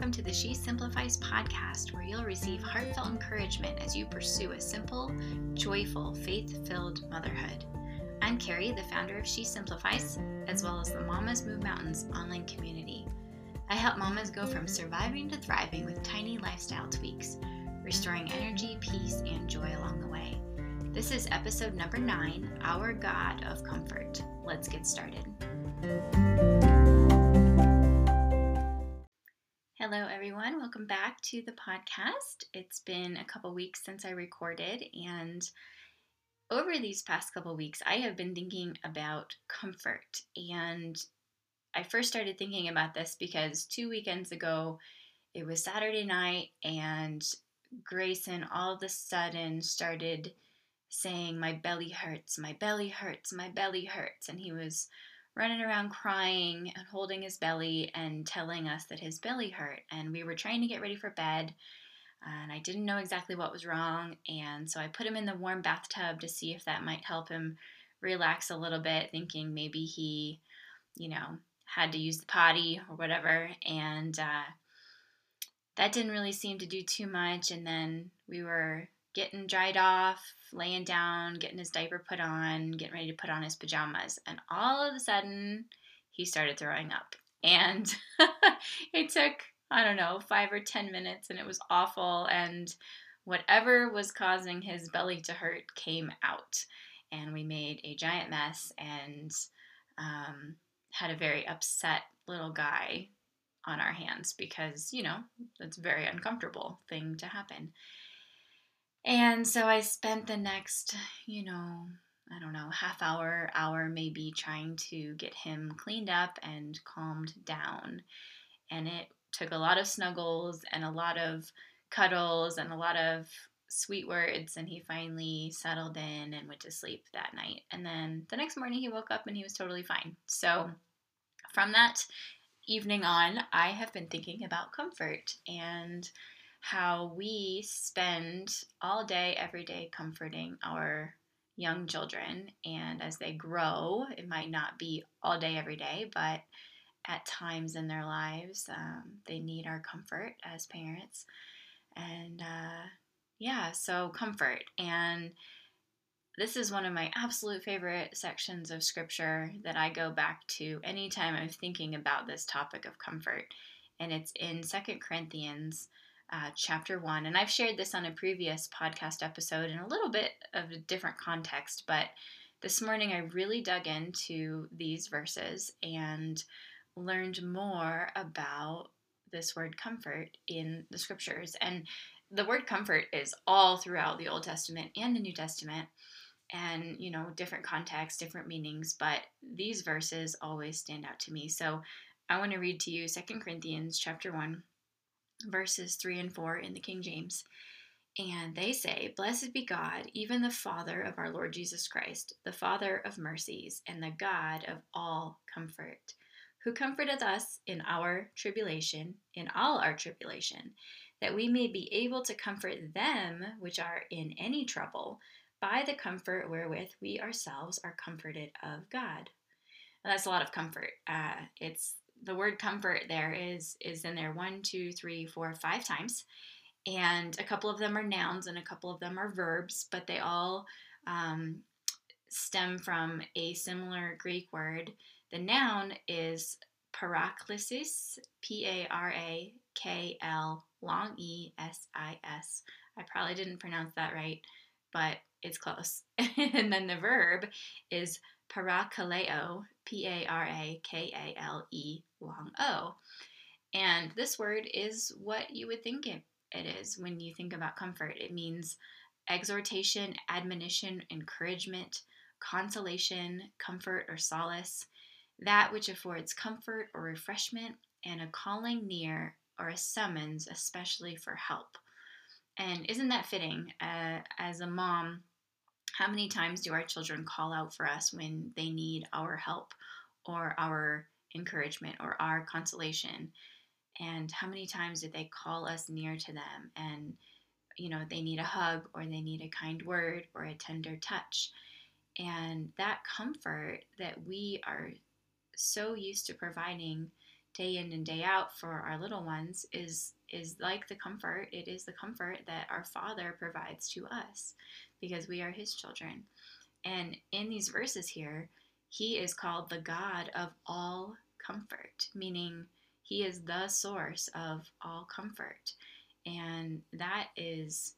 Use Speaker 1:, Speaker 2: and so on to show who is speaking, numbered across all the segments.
Speaker 1: welcome to the She Simplifies podcast, where you'll receive heartfelt encouragement as you pursue a simple, joyful, faith filled motherhood. I'm Carrie, the founder of She Simplifies, as well as the Mamas Move Mountains online community. I help mamas go from surviving to thriving with tiny lifestyle tweaks, restoring energy, peace, and joy along the way. This is episode number nine Our God of Comfort. Let's get started. Hello, everyone. Welcome back to the podcast. It's been a couple weeks since I recorded, and over these past couple weeks, I have been thinking about comfort. And I first started thinking about this because two weekends ago, it was Saturday night, and Grayson all of a sudden started saying, My belly hurts, my belly hurts, my belly hurts. And he was running around crying and holding his belly and telling us that his belly hurt. And we were trying to get ready for bed, and I didn't know exactly what was wrong. And so I put him in the warm bathtub to see if that might help him relax a little bit, thinking maybe he, you know, had to use the potty or whatever. And uh, that didn't really seem to do too much. And then we were getting dried off, laying down, getting his diaper put on, getting ready to put on his pajamas. And all of a sudden, he started throwing up. And it took, I don't know, five or 10 minutes, and it was awful. And whatever was causing his belly to hurt came out. And we made a giant mess and um, had a very upset little guy on our hands because, you know, that's a very uncomfortable thing to happen. And so I spent the next, you know, I don't know, half hour, hour maybe trying to get him cleaned up and calmed down. And it took a lot of snuggles and a lot of cuddles and a lot of sweet words. And he finally settled in and went to sleep that night. And then the next morning he woke up and he was totally fine. So from that evening on, I have been thinking about comfort and how we spend all day, every day comforting our young children. And as they grow, it might not be all day, every day, but at times in their lives, um, they need our comfort as parents. And uh, yeah, so comfort. And this is one of my absolute favorite sections of scripture that I go back to anytime I'm thinking about this topic of comfort. And it's in Second Corinthians uh, chapter 1. And I've shared this on a previous podcast episode in a little bit of a different context, but this morning I really dug into these verses and learned more about this word comfort in the scriptures. And the word comfort is all throughout the Old Testament and the New Testament and you know different contexts different meanings but these verses always stand out to me so i want to read to you Second corinthians chapter 1 verses 3 and 4 in the King James. And they say, Blessed be God, even the Father of our Lord Jesus Christ, the Father of mercies, and the God of all comfort, who comforteth us in our tribulation, in all our tribulation, that we may be able to comfort them which are in any trouble by the comfort wherewith we ourselves are comforted of God. Now, that's a lot of comfort. Uh, it's the word comfort there is is in there one, two, three, four, five times, and a couple of them are nouns and a couple of them are verbs, but they all um, stem from a similar Greek word. The noun is paraklesis, P A R A K L long E S I S. I probably didn't pronounce that right, but it's close. and then the verb is parakaleo, P A R A K A L E long O. And this word is what you would think it, it is when you think about comfort. It means exhortation, admonition, encouragement, consolation, comfort, or solace, that which affords comfort or refreshment, and a calling near or a summons, especially for help. And isn't that fitting? Uh, as a mom, how many times do our children call out for us when they need our help or our encouragement or our consolation? And how many times did they call us near to them and you know they need a hug or they need a kind word or a tender touch? And that comfort that we are so used to providing day in and day out for our little ones is is like the comfort it is the comfort that our father provides to us because we are his children and in these verses here he is called the god of all comfort meaning he is the source of all comfort and that is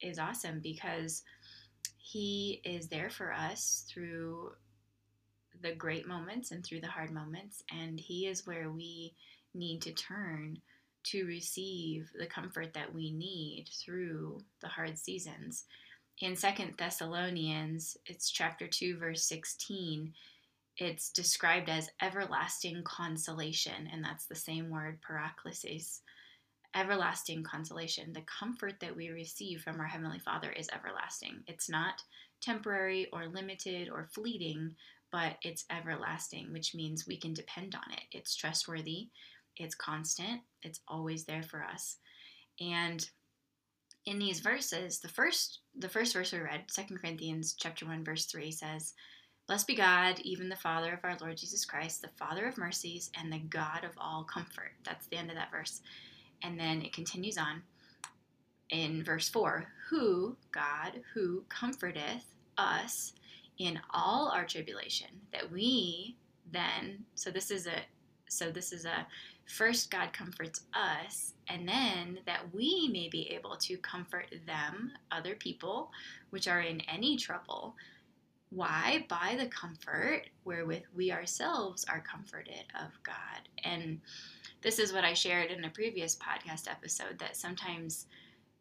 Speaker 1: is awesome because he is there for us through the great moments and through the hard moments. And He is where we need to turn to receive the comfort that we need through the hard seasons. In Second Thessalonians, it's chapter 2, verse 16, it's described as everlasting consolation, and that's the same word, paraklesis. Everlasting consolation. The comfort that we receive from our Heavenly Father is everlasting. It's not temporary or limited or fleeting, but it's everlasting, which means we can depend on it. It's trustworthy, it's constant, it's always there for us. And in these verses, the first the first verse we read, 2 Corinthians chapter 1 verse 3 says, "Blessed be God, even the Father of our Lord Jesus Christ, the Father of mercies and the God of all comfort." That's the end of that verse. And then it continues on in verse 4, "Who, God, who comforteth us in all our tribulation that we then so this is a so this is a first god comforts us and then that we may be able to comfort them other people which are in any trouble. Why? By the comfort wherewith we ourselves are comforted of god. And this is what i shared in a previous podcast episode that sometimes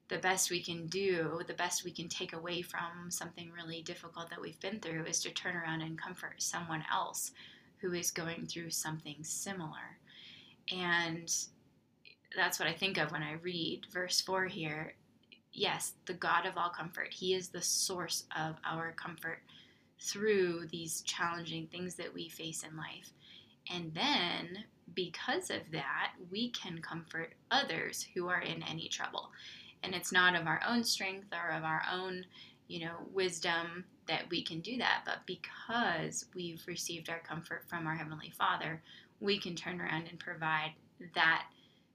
Speaker 1: the best we can do, the best we can take away from something really difficult that we've been through is to turn around and comfort someone else who is going through something similar. And that's what I think of when I read verse 4 here. Yes, the God of all comfort, He is the source of our comfort through these challenging things that we face in life. And then, because of that, we can comfort others who are in any trouble and it's not of our own strength or of our own you know wisdom that we can do that but because we've received our comfort from our heavenly father we can turn around and provide that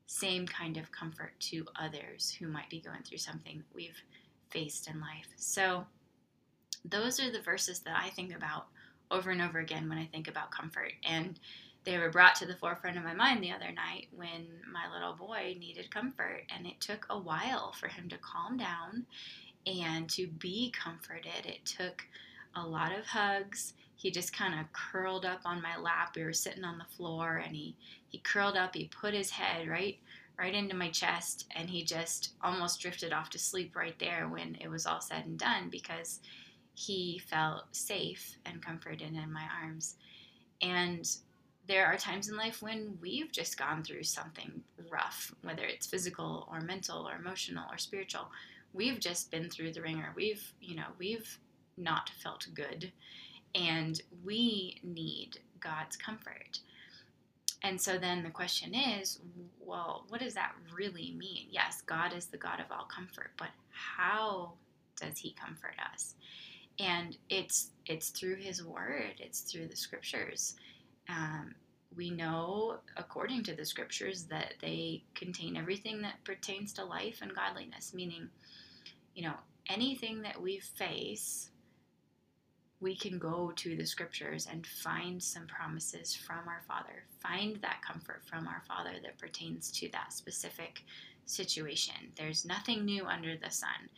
Speaker 1: same kind of comfort to others who might be going through something we've faced in life so those are the verses that i think about over and over again when i think about comfort and they were brought to the forefront of my mind the other night when my little boy needed comfort. And it took a while for him to calm down and to be comforted. It took a lot of hugs. He just kind of curled up on my lap. We were sitting on the floor and he, he curled up. He put his head right right into my chest and he just almost drifted off to sleep right there when it was all said and done because he felt safe and comforted in my arms. And there are times in life when we've just gone through something rough, whether it's physical or mental or emotional or spiritual. We've just been through the wringer. We've, you know, we've not felt good. And we need God's comfort. And so then the question is, well, what does that really mean? Yes, God is the God of all comfort, but how does he comfort us? And it's it's through his word, it's through the scriptures um, we know, according to the scriptures, that they contain everything that pertains to life and godliness, meaning, you know, anything that we face, we can go to the scriptures and find some promises from our Father, find that comfort from our Father that pertains to that specific situation. There's nothing new under the sun.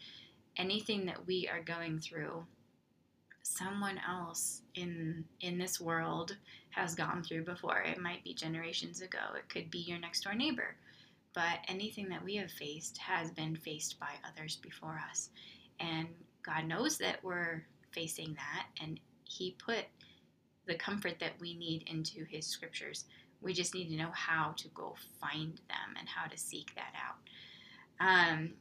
Speaker 1: Anything that we are going through, someone else in in this world has gone through before. It might be generations ago. It could be your next door neighbor. But anything that we have faced has been faced by others before us. And God knows that we're facing that and he put the comfort that we need into his scriptures. We just need to know how to go find them and how to seek that out. Um,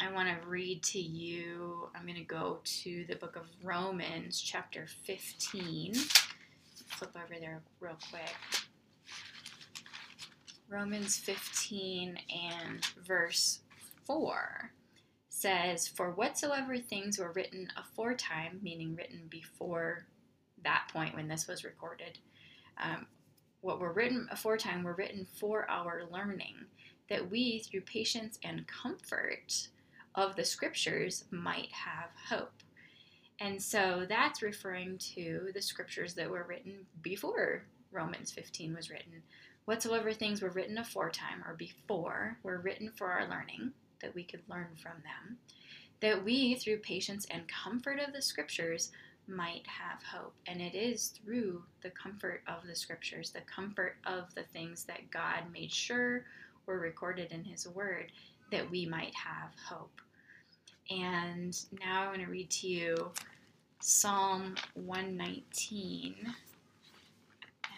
Speaker 1: I want to read to you. I'm going to go to the book of Romans, chapter 15. Flip over there real quick. Romans 15 and verse 4 says, For whatsoever things were written aforetime, meaning written before that point when this was recorded, um, what were written aforetime were written for our learning, that we, through patience and comfort of the scriptures, might have hope. And so that's referring to the scriptures that were written before Romans 15 was written. Whatsoever things were written aforetime or before were written for our learning, that we could learn from them, that we, through patience and comfort of the scriptures, might have hope. And it is through the comfort of the scriptures, the comfort of the things that God made sure were recorded in His Word, that we might have hope. And now I want to read to you Psalm 119. And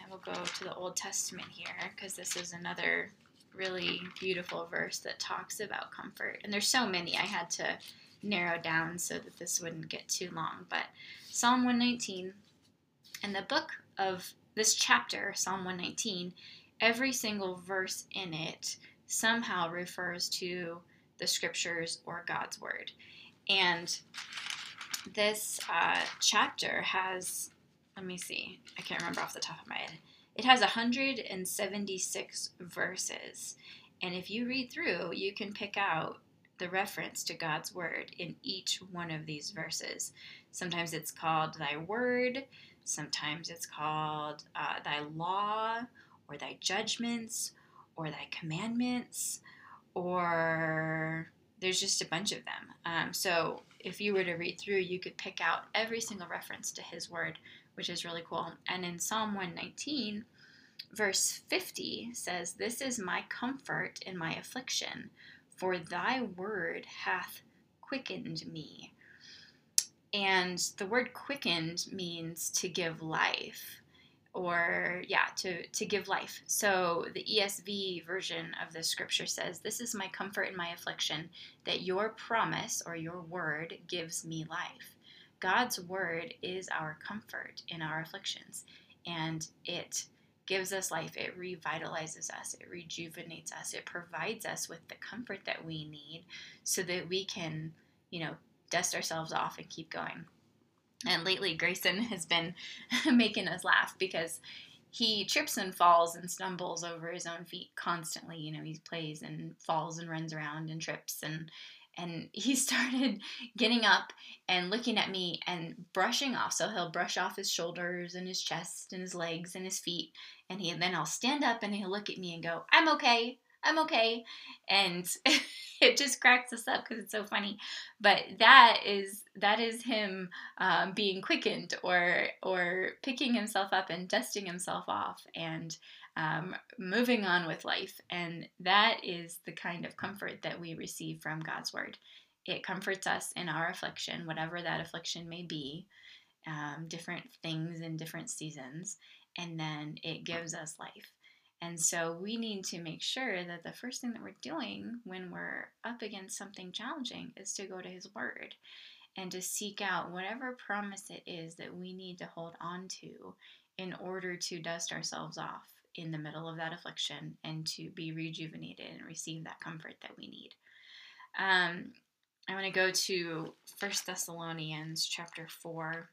Speaker 1: we'll go to the Old Testament here because this is another really beautiful verse that talks about comfort. And there's so many I had to narrow down so that this wouldn't get too long. But Psalm 119, and the book of this chapter, Psalm 119, every single verse in it somehow refers to the scriptures or God's word. And this uh, chapter has, let me see, I can't remember off the top of my head. It has 176 verses. And if you read through, you can pick out the reference to God's word in each one of these verses. Sometimes it's called thy word, sometimes it's called uh, thy law, or thy judgments, or thy commandments, or there's just a bunch of them. Um, so if you were to read through, you could pick out every single reference to his word, which is really cool. And in Psalm 119, verse 50 says, This is my comfort in my affliction, for thy word hath quickened me. And the word quickened means to give life or yeah to to give life. So the esv version of the scripture says this is my comfort in my affliction that your promise or your word gives me life. God's word is our comfort in our afflictions and it gives us life. It revitalizes us. It rejuvenates us. It provides us with the comfort that we need so that we can you know dust ourselves off and keep going and lately, Grayson has been making us laugh because he trips and falls and stumbles over his own feet constantly. You know, he plays and falls and runs around and trips and and he started getting up and looking at me and brushing off. So he'll brush off his shoulders and his chest and his legs and his feet, and he and then I'll stand up and he'll look at me and go, "I'm okay." I'm okay. And it just cracks us up because it's so funny. But that is that is him um, being quickened or or picking himself up and dusting himself off and um, moving on with life. And that is the kind of comfort that we receive from God's word. It comforts us in our affliction, whatever that affliction may be, um, different things in different seasons, and then it gives us life. And so we need to make sure that the first thing that we're doing when we're up against something challenging is to go to His Word and to seek out whatever promise it is that we need to hold on to in order to dust ourselves off in the middle of that affliction and to be rejuvenated and receive that comfort that we need. Um, I want to go to First Thessalonians chapter 4.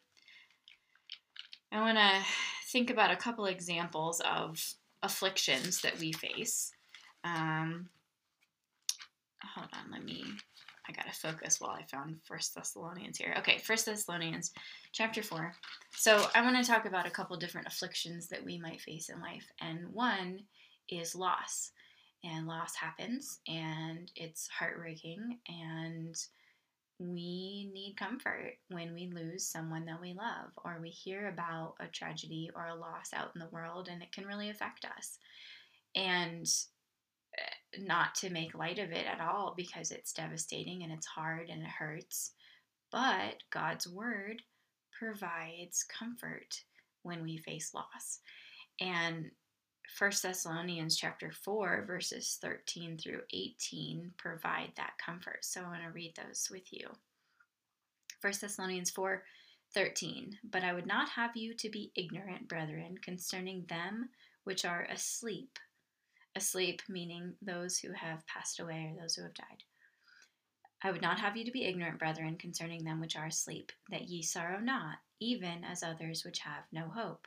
Speaker 1: I want to think about a couple examples of afflictions that we face. Um, hold on, let me. I gotta focus while I found First Thessalonians here. Okay, First Thessalonians, chapter four. So I want to talk about a couple different afflictions that we might face in life, and one is loss. And loss happens, and it's heartbreaking, and we need comfort when we lose someone that we love or we hear about a tragedy or a loss out in the world and it can really affect us. And eh, not to make light of it at all because it's devastating and it's hard and it hurts. But God's word provides comfort when we face loss. And 1 Thessalonians chapter 4 verses 13 through 18 provide that comfort. So I want to read those with you. 1 Thessalonians 4 13. But I would not have you to be ignorant, brethren, concerning them which are asleep. Asleep meaning those who have passed away or those who have died. I would not have you to be ignorant, brethren, concerning them which are asleep, that ye sorrow not, even as others which have no hope.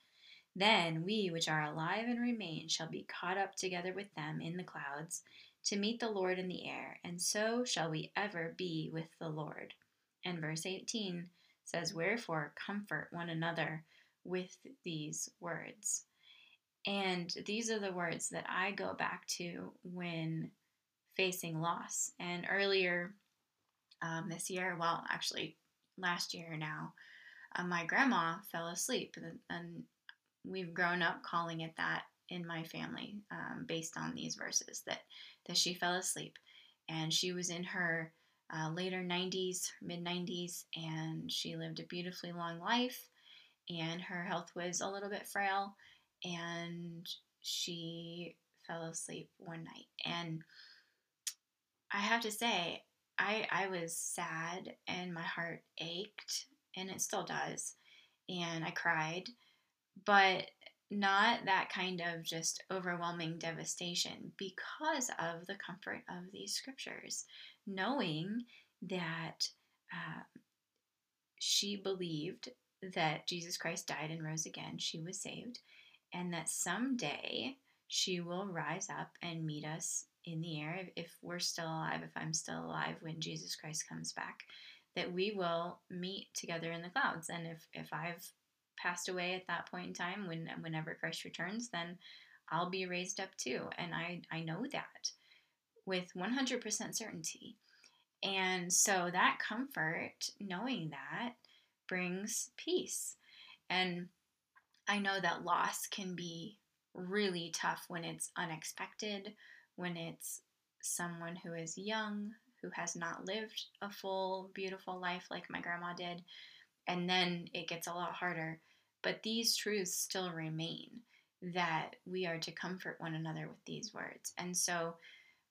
Speaker 1: Then we which are alive and remain shall be caught up together with them in the clouds to meet the Lord in the air, and so shall we ever be with the Lord. And verse 18 says, Wherefore comfort one another with these words. And these are the words that I go back to when facing loss. And earlier um, this year, well, actually last year now, uh, my grandma fell asleep, and, and we've grown up calling it that in my family um, based on these verses that that she fell asleep and she was in her uh, later 90s mid 90s and she lived a beautifully long life and her health was a little bit frail and she fell asleep one night. And i have to say i i was sad and my heart ached and it still does and i cried but not that kind of just overwhelming devastation because of the comfort of these scriptures, knowing that uh, she believed that Jesus Christ died and rose again, she was saved, and that someday she will rise up and meet us in the air if we're still alive, if I'm still alive when Jesus Christ comes back, that we will meet together in the clouds. And if, if I've passed away at that point in time, when whenever Christ returns, then I'll be raised up too. And I, I know that with 100% certainty. And so that comfort, knowing that, brings peace. And I know that loss can be really tough when it's unexpected, when it's someone who is young, who has not lived a full, beautiful life like my grandma did. And then it gets a lot harder but these truths still remain that we are to comfort one another with these words. And so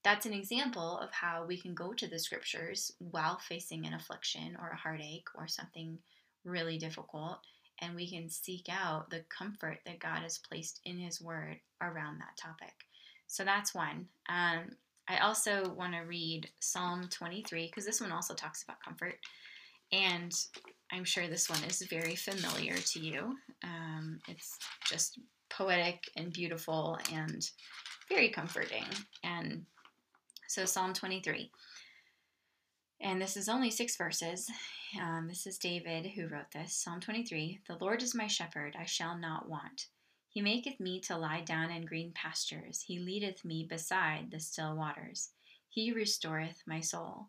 Speaker 1: that's an example of how we can go to the scriptures while facing an affliction or a heartache or something really difficult, and we can seek out the comfort that God has placed in His Word around that topic. So that's one. Um, I also want to read Psalm 23 because this one also talks about comfort. And I'm sure this one is very familiar to you. Um, it's just poetic and beautiful and very comforting. And so, Psalm 23. And this is only six verses. Um, this is David who wrote this. Psalm 23 The Lord is my shepherd, I shall not want. He maketh me to lie down in green pastures. He leadeth me beside the still waters. He restoreth my soul.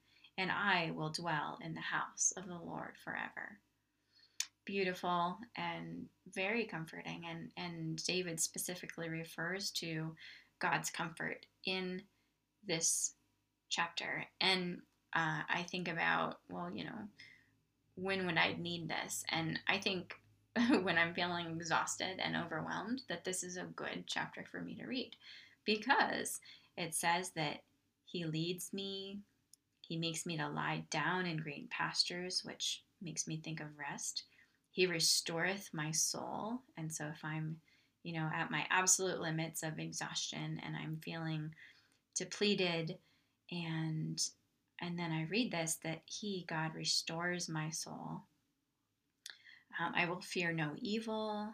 Speaker 1: and I will dwell in the house of the Lord forever. Beautiful and very comforting. And, and David specifically refers to God's comfort in this chapter. And uh, I think about, well, you know, when would I need this? And I think when I'm feeling exhausted and overwhelmed, that this is a good chapter for me to read because it says that He leads me he makes me to lie down in green pastures, which makes me think of rest. He restoreth my soul. And so if I'm, you know, at my absolute limits of exhaustion and I'm feeling depleted and and then I read this that he God restores my soul. Um, I will fear no evil.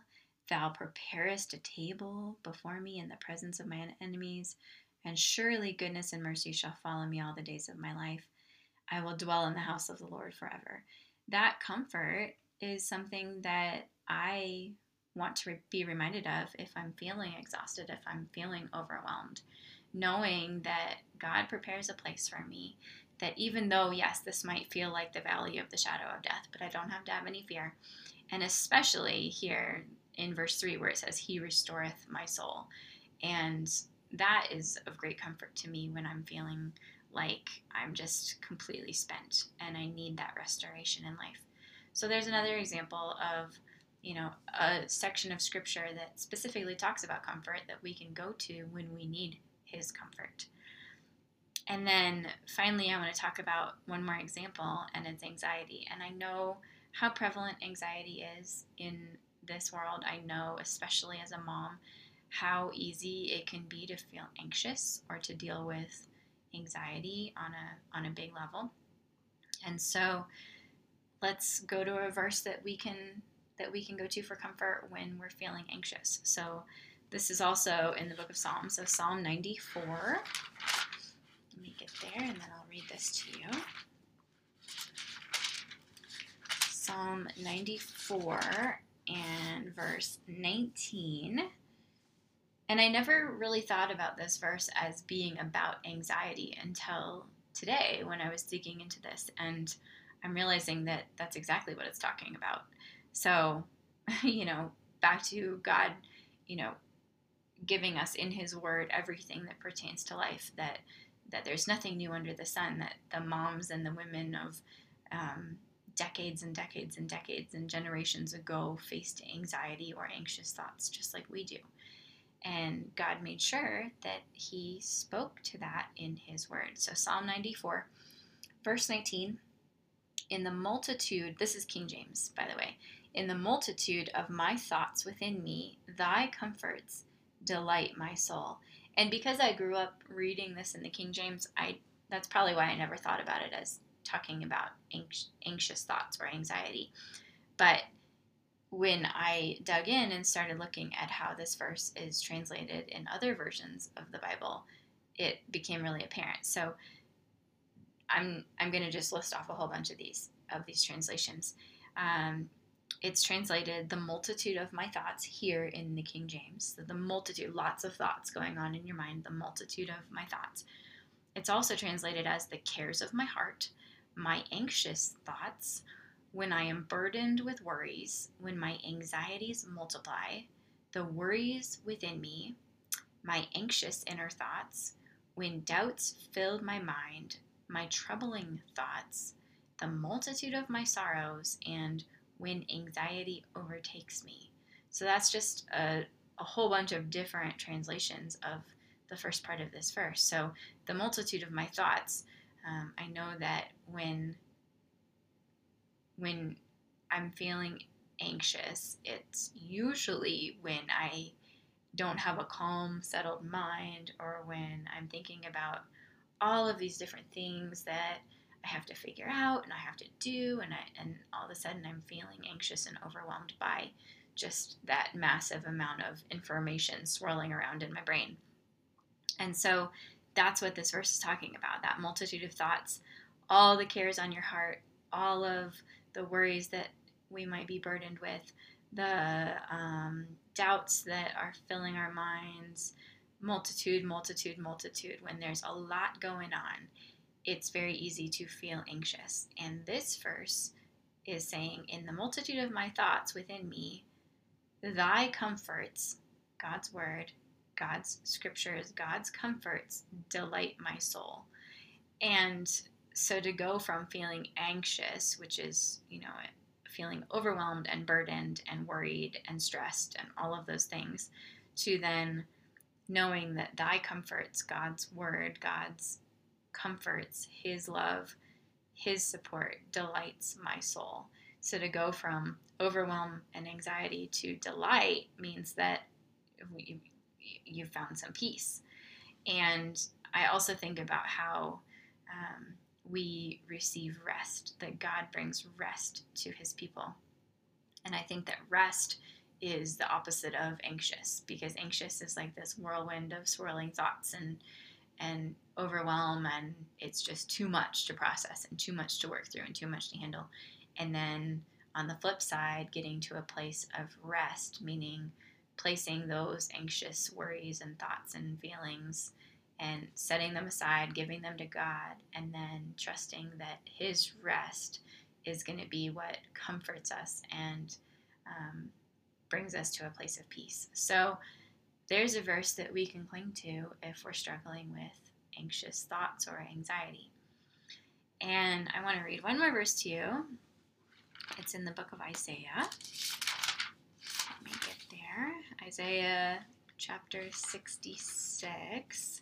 Speaker 1: Thou preparest a table before me in the presence of my enemies and surely goodness and mercy shall follow me all the days of my life. I will dwell in the house of the Lord forever. That comfort is something that I want to be reminded of if I'm feeling exhausted, if I'm feeling overwhelmed, knowing that God prepares a place for me. That even though, yes, this might feel like the valley of the shadow of death, but I don't have to have any fear. And especially here in verse 3, where it says, He restoreth my soul. And that is of great comfort to me when I'm feeling like I'm just completely spent and I need that restoration in life. So there's another example of, you know, a section of scripture that specifically talks about comfort that we can go to when we need his comfort. And then finally, I want to talk about one more example, and it's anxiety. And I know how prevalent anxiety is in this world. I know, especially as a mom, how easy it can be to feel anxious or to deal with anxiety on a on a big level. And so let's go to a verse that we can that we can go to for comfort when we're feeling anxious. So this is also in the book of Psalms. So Psalm 94. Let me get there and then I'll read this to you. Psalm 94 and verse 19. And I never really thought about this verse as being about anxiety until today when I was digging into this. And I'm realizing that that's exactly what it's talking about. So, you know, back to God, you know, giving us in his word everything that pertains to life that that there's nothing new under the sun that the moms and the women of um, decades and decades and decades and generations ago faced anxiety or anxious thoughts just like we do and God made sure that He spoke to that in His Word. So, Psalm 94, verse 19 In the multitude, this is King James, by the way, in the multitude of my thoughts within me, thy comforts delight my soul. And because I grew up reading this in the King James, I that's probably why I never thought about it as talking about anxious thoughts or anxiety. But when I dug in and started looking at how this verse is translated in other versions of the Bible, it became really apparent. So I'm I'm going to just list off a whole bunch of these of these translations. Um, it's translated the multitude of my thoughts here in the King James. So the multitude, lots of thoughts going on in your mind, the multitude of my thoughts. It's also translated as the cares of my heart, my anxious thoughts, when I am burdened with worries, when my anxieties multiply, the worries within me, my anxious inner thoughts, when doubts filled my mind, my troubling thoughts, the multitude of my sorrows, and when anxiety overtakes me. So that's just a, a whole bunch of different translations of the first part of this verse. So the multitude of my thoughts, um, I know that when when I'm feeling anxious, it's usually when I don't have a calm, settled mind or when I'm thinking about all of these different things that I have to figure out and I have to do and I and all of a sudden I'm feeling anxious and overwhelmed by just that massive amount of information swirling around in my brain. And so that's what this verse is talking about, that multitude of thoughts, all the cares on your heart, all of the worries that we might be burdened with, the um, doubts that are filling our minds, multitude, multitude, multitude. When there's a lot going on, it's very easy to feel anxious. And this verse is saying, In the multitude of my thoughts within me, thy comforts, God's word, God's scriptures, God's comforts delight my soul. And so to go from feeling anxious, which is, you know, feeling overwhelmed and burdened and worried and stressed and all of those things, to then knowing that thy comforts, God's word, God's comforts, his love, his support delights my soul. So to go from overwhelm and anxiety to delight means that you, you found some peace. And I also think about how um, we receive rest, that God brings rest to his people. And I think that rest is the opposite of anxious because anxious is like this whirlwind of swirling thoughts and and overwhelm and it's just too much to process and too much to work through and too much to handle. And then on the flip side, getting to a place of rest, meaning placing those anxious worries and thoughts and feelings and setting them aside, giving them to God, and then trusting that His rest is going to be what comforts us and um, brings us to a place of peace. So there's a verse that we can cling to if we're struggling with anxious thoughts or anxiety. And I want to read one more verse to you. It's in the book of Isaiah. Let me get there. Isaiah chapter 66.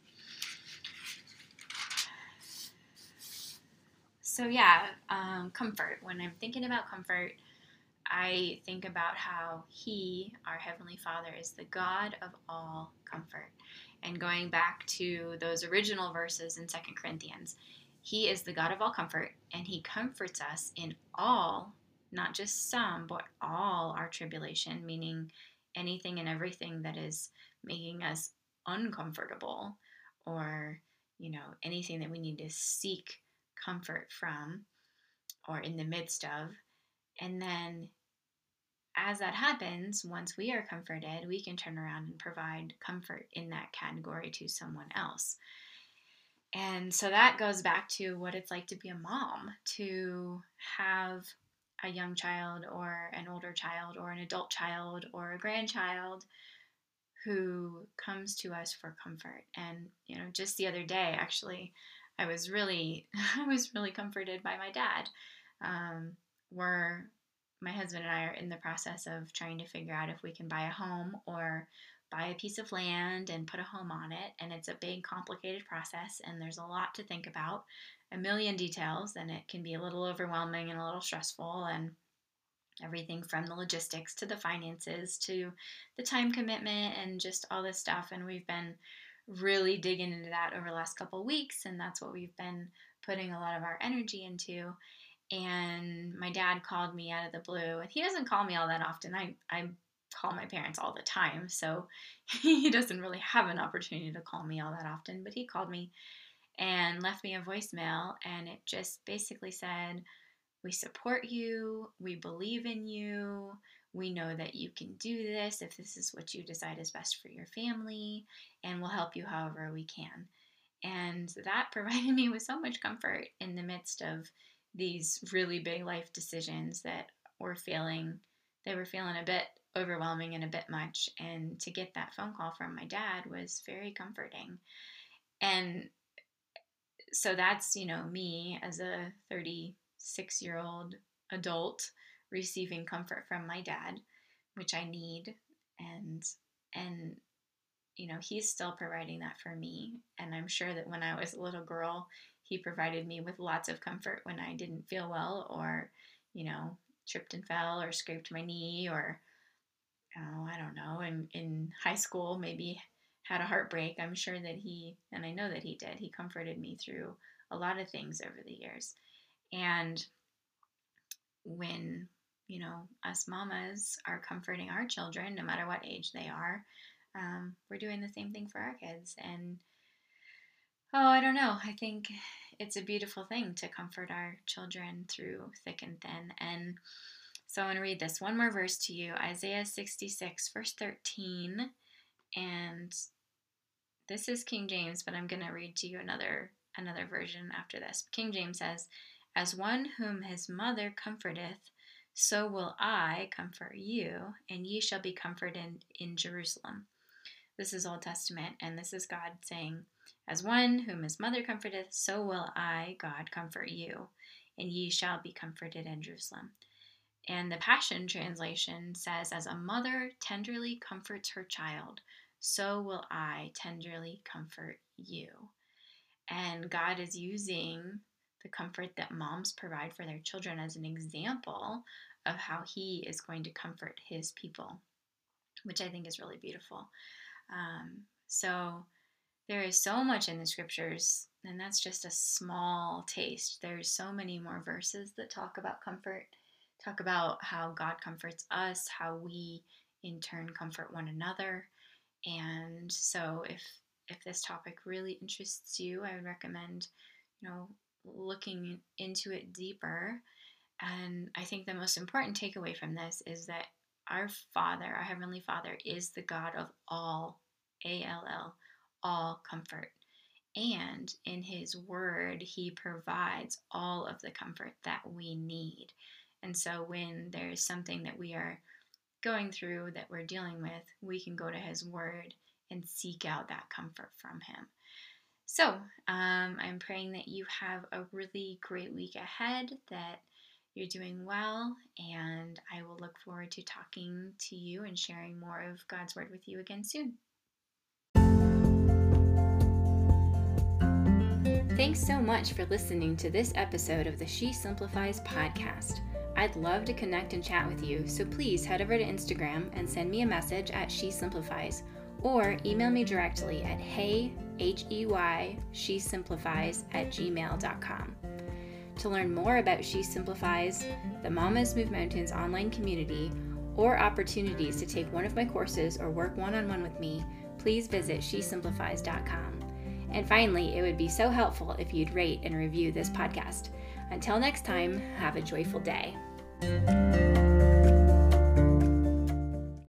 Speaker 1: So, yeah, um, comfort. When I'm thinking about comfort, I think about how He, our Heavenly Father, is the God of all comfort. And going back to those original verses in Second Corinthians, He is the God of all comfort, and He comforts us in all, not just some, but all our tribulation, meaning anything and everything that is making us uncomfortable or, you know, anything that we need to seek comfort from or in the midst of. And then as that happens, once we are comforted, we can turn around and provide comfort in that category to someone else. And so that goes back to what it's like to be a mom, to have a young child or an older child or an adult child or a grandchild who comes to us for comfort. And, you know, just the other day, actually, I was really, I was really comforted by my dad. Um, we're my husband and I are in the process of trying to figure out if we can buy a home or buy a piece of land and put a home on it. And it's a big, complicated process, and there's a lot to think about, a million details, and it can be a little overwhelming and a little stressful. And everything from the logistics to the finances to the time commitment and just all this stuff. And we've been really digging into that over the last couple weeks, and that's what we've been putting a lot of our energy into. And my dad called me out of the blue and he doesn't call me all that often. I i call my parents all the time so he doesn't really have an opportunity to call me all that often but he called me and left me a voicemail and it just basically said we support you we believe in you we know that you can do this if this is what you decide is best for your family and we'll help you however we can. And that provided me with so much comfort in the midst of these really big life decisions that were feeling they were feeling a bit overwhelming and a bit much. And to get that phone call from my dad was very comforting. And so that's you know me as a 36 year old adult receiving comfort from my dad which i need and and you know he's still providing that for me and i'm sure that when i was a little girl he provided me with lots of comfort when I didn't feel well or, you know, tripped and fell or scraped my knee or, oh, I don't know, in, in high school, maybe had a heartbreak. I'm sure that he, and I know that he did, he comforted me through a lot of things over the years. And when, you know, us mamas are comforting our children, no matter what age they are, um, we're doing the same thing for our kids. And Oh, I don't know. I think it's a beautiful thing to comfort our children through thick and thin. And so I'm going to read this one more verse to you Isaiah 66, verse 13. And this is King James, but I'm going to read to you another another version after this. King James says, As one whom his mother comforteth, so will I comfort you, and ye shall be comforted in Jerusalem. This is Old Testament, and this is God saying, as one whom his mother comforteth, so will I, God, comfort you, and ye shall be comforted in Jerusalem. And the Passion Translation says, As a mother tenderly comforts her child, so will I tenderly comfort you. And God is using the comfort that moms provide for their children as an example of how He is going to comfort His people, which I think is really beautiful. Um, so, there is so much in the scriptures, and that's just a small taste. There's so many more verses that talk about comfort, talk about how God comforts us, how we in turn comfort one another. And so if if this topic really interests you, I would recommend, you know, looking into it deeper. And I think the most important takeaway from this is that our Father, our Heavenly Father, is the God of all, A L L, all comfort. And in His Word, He provides all of the comfort that we need. And so when there's something that we are going through that we're dealing with, we can go to His Word and seek out that comfort from Him. So um, I'm praying that you have a really great week ahead, that you're doing well, and I will look forward to talking to you and sharing more of God's Word with you again soon. Thanks so much for listening to this episode of the She Simplifies podcast. I'd love to connect and chat with you, so please head over to Instagram and send me a message at She Simplifies or email me directly at hey, H-E-Y, she simplifies at gmail.com. To learn more about She Simplifies, the Mamas Move Mountains online community, or opportunities to take one of my courses or work one on one with me, please visit shesimplifies.com. And finally, it would be so helpful if you'd rate and review this podcast. Until next time, have a joyful day.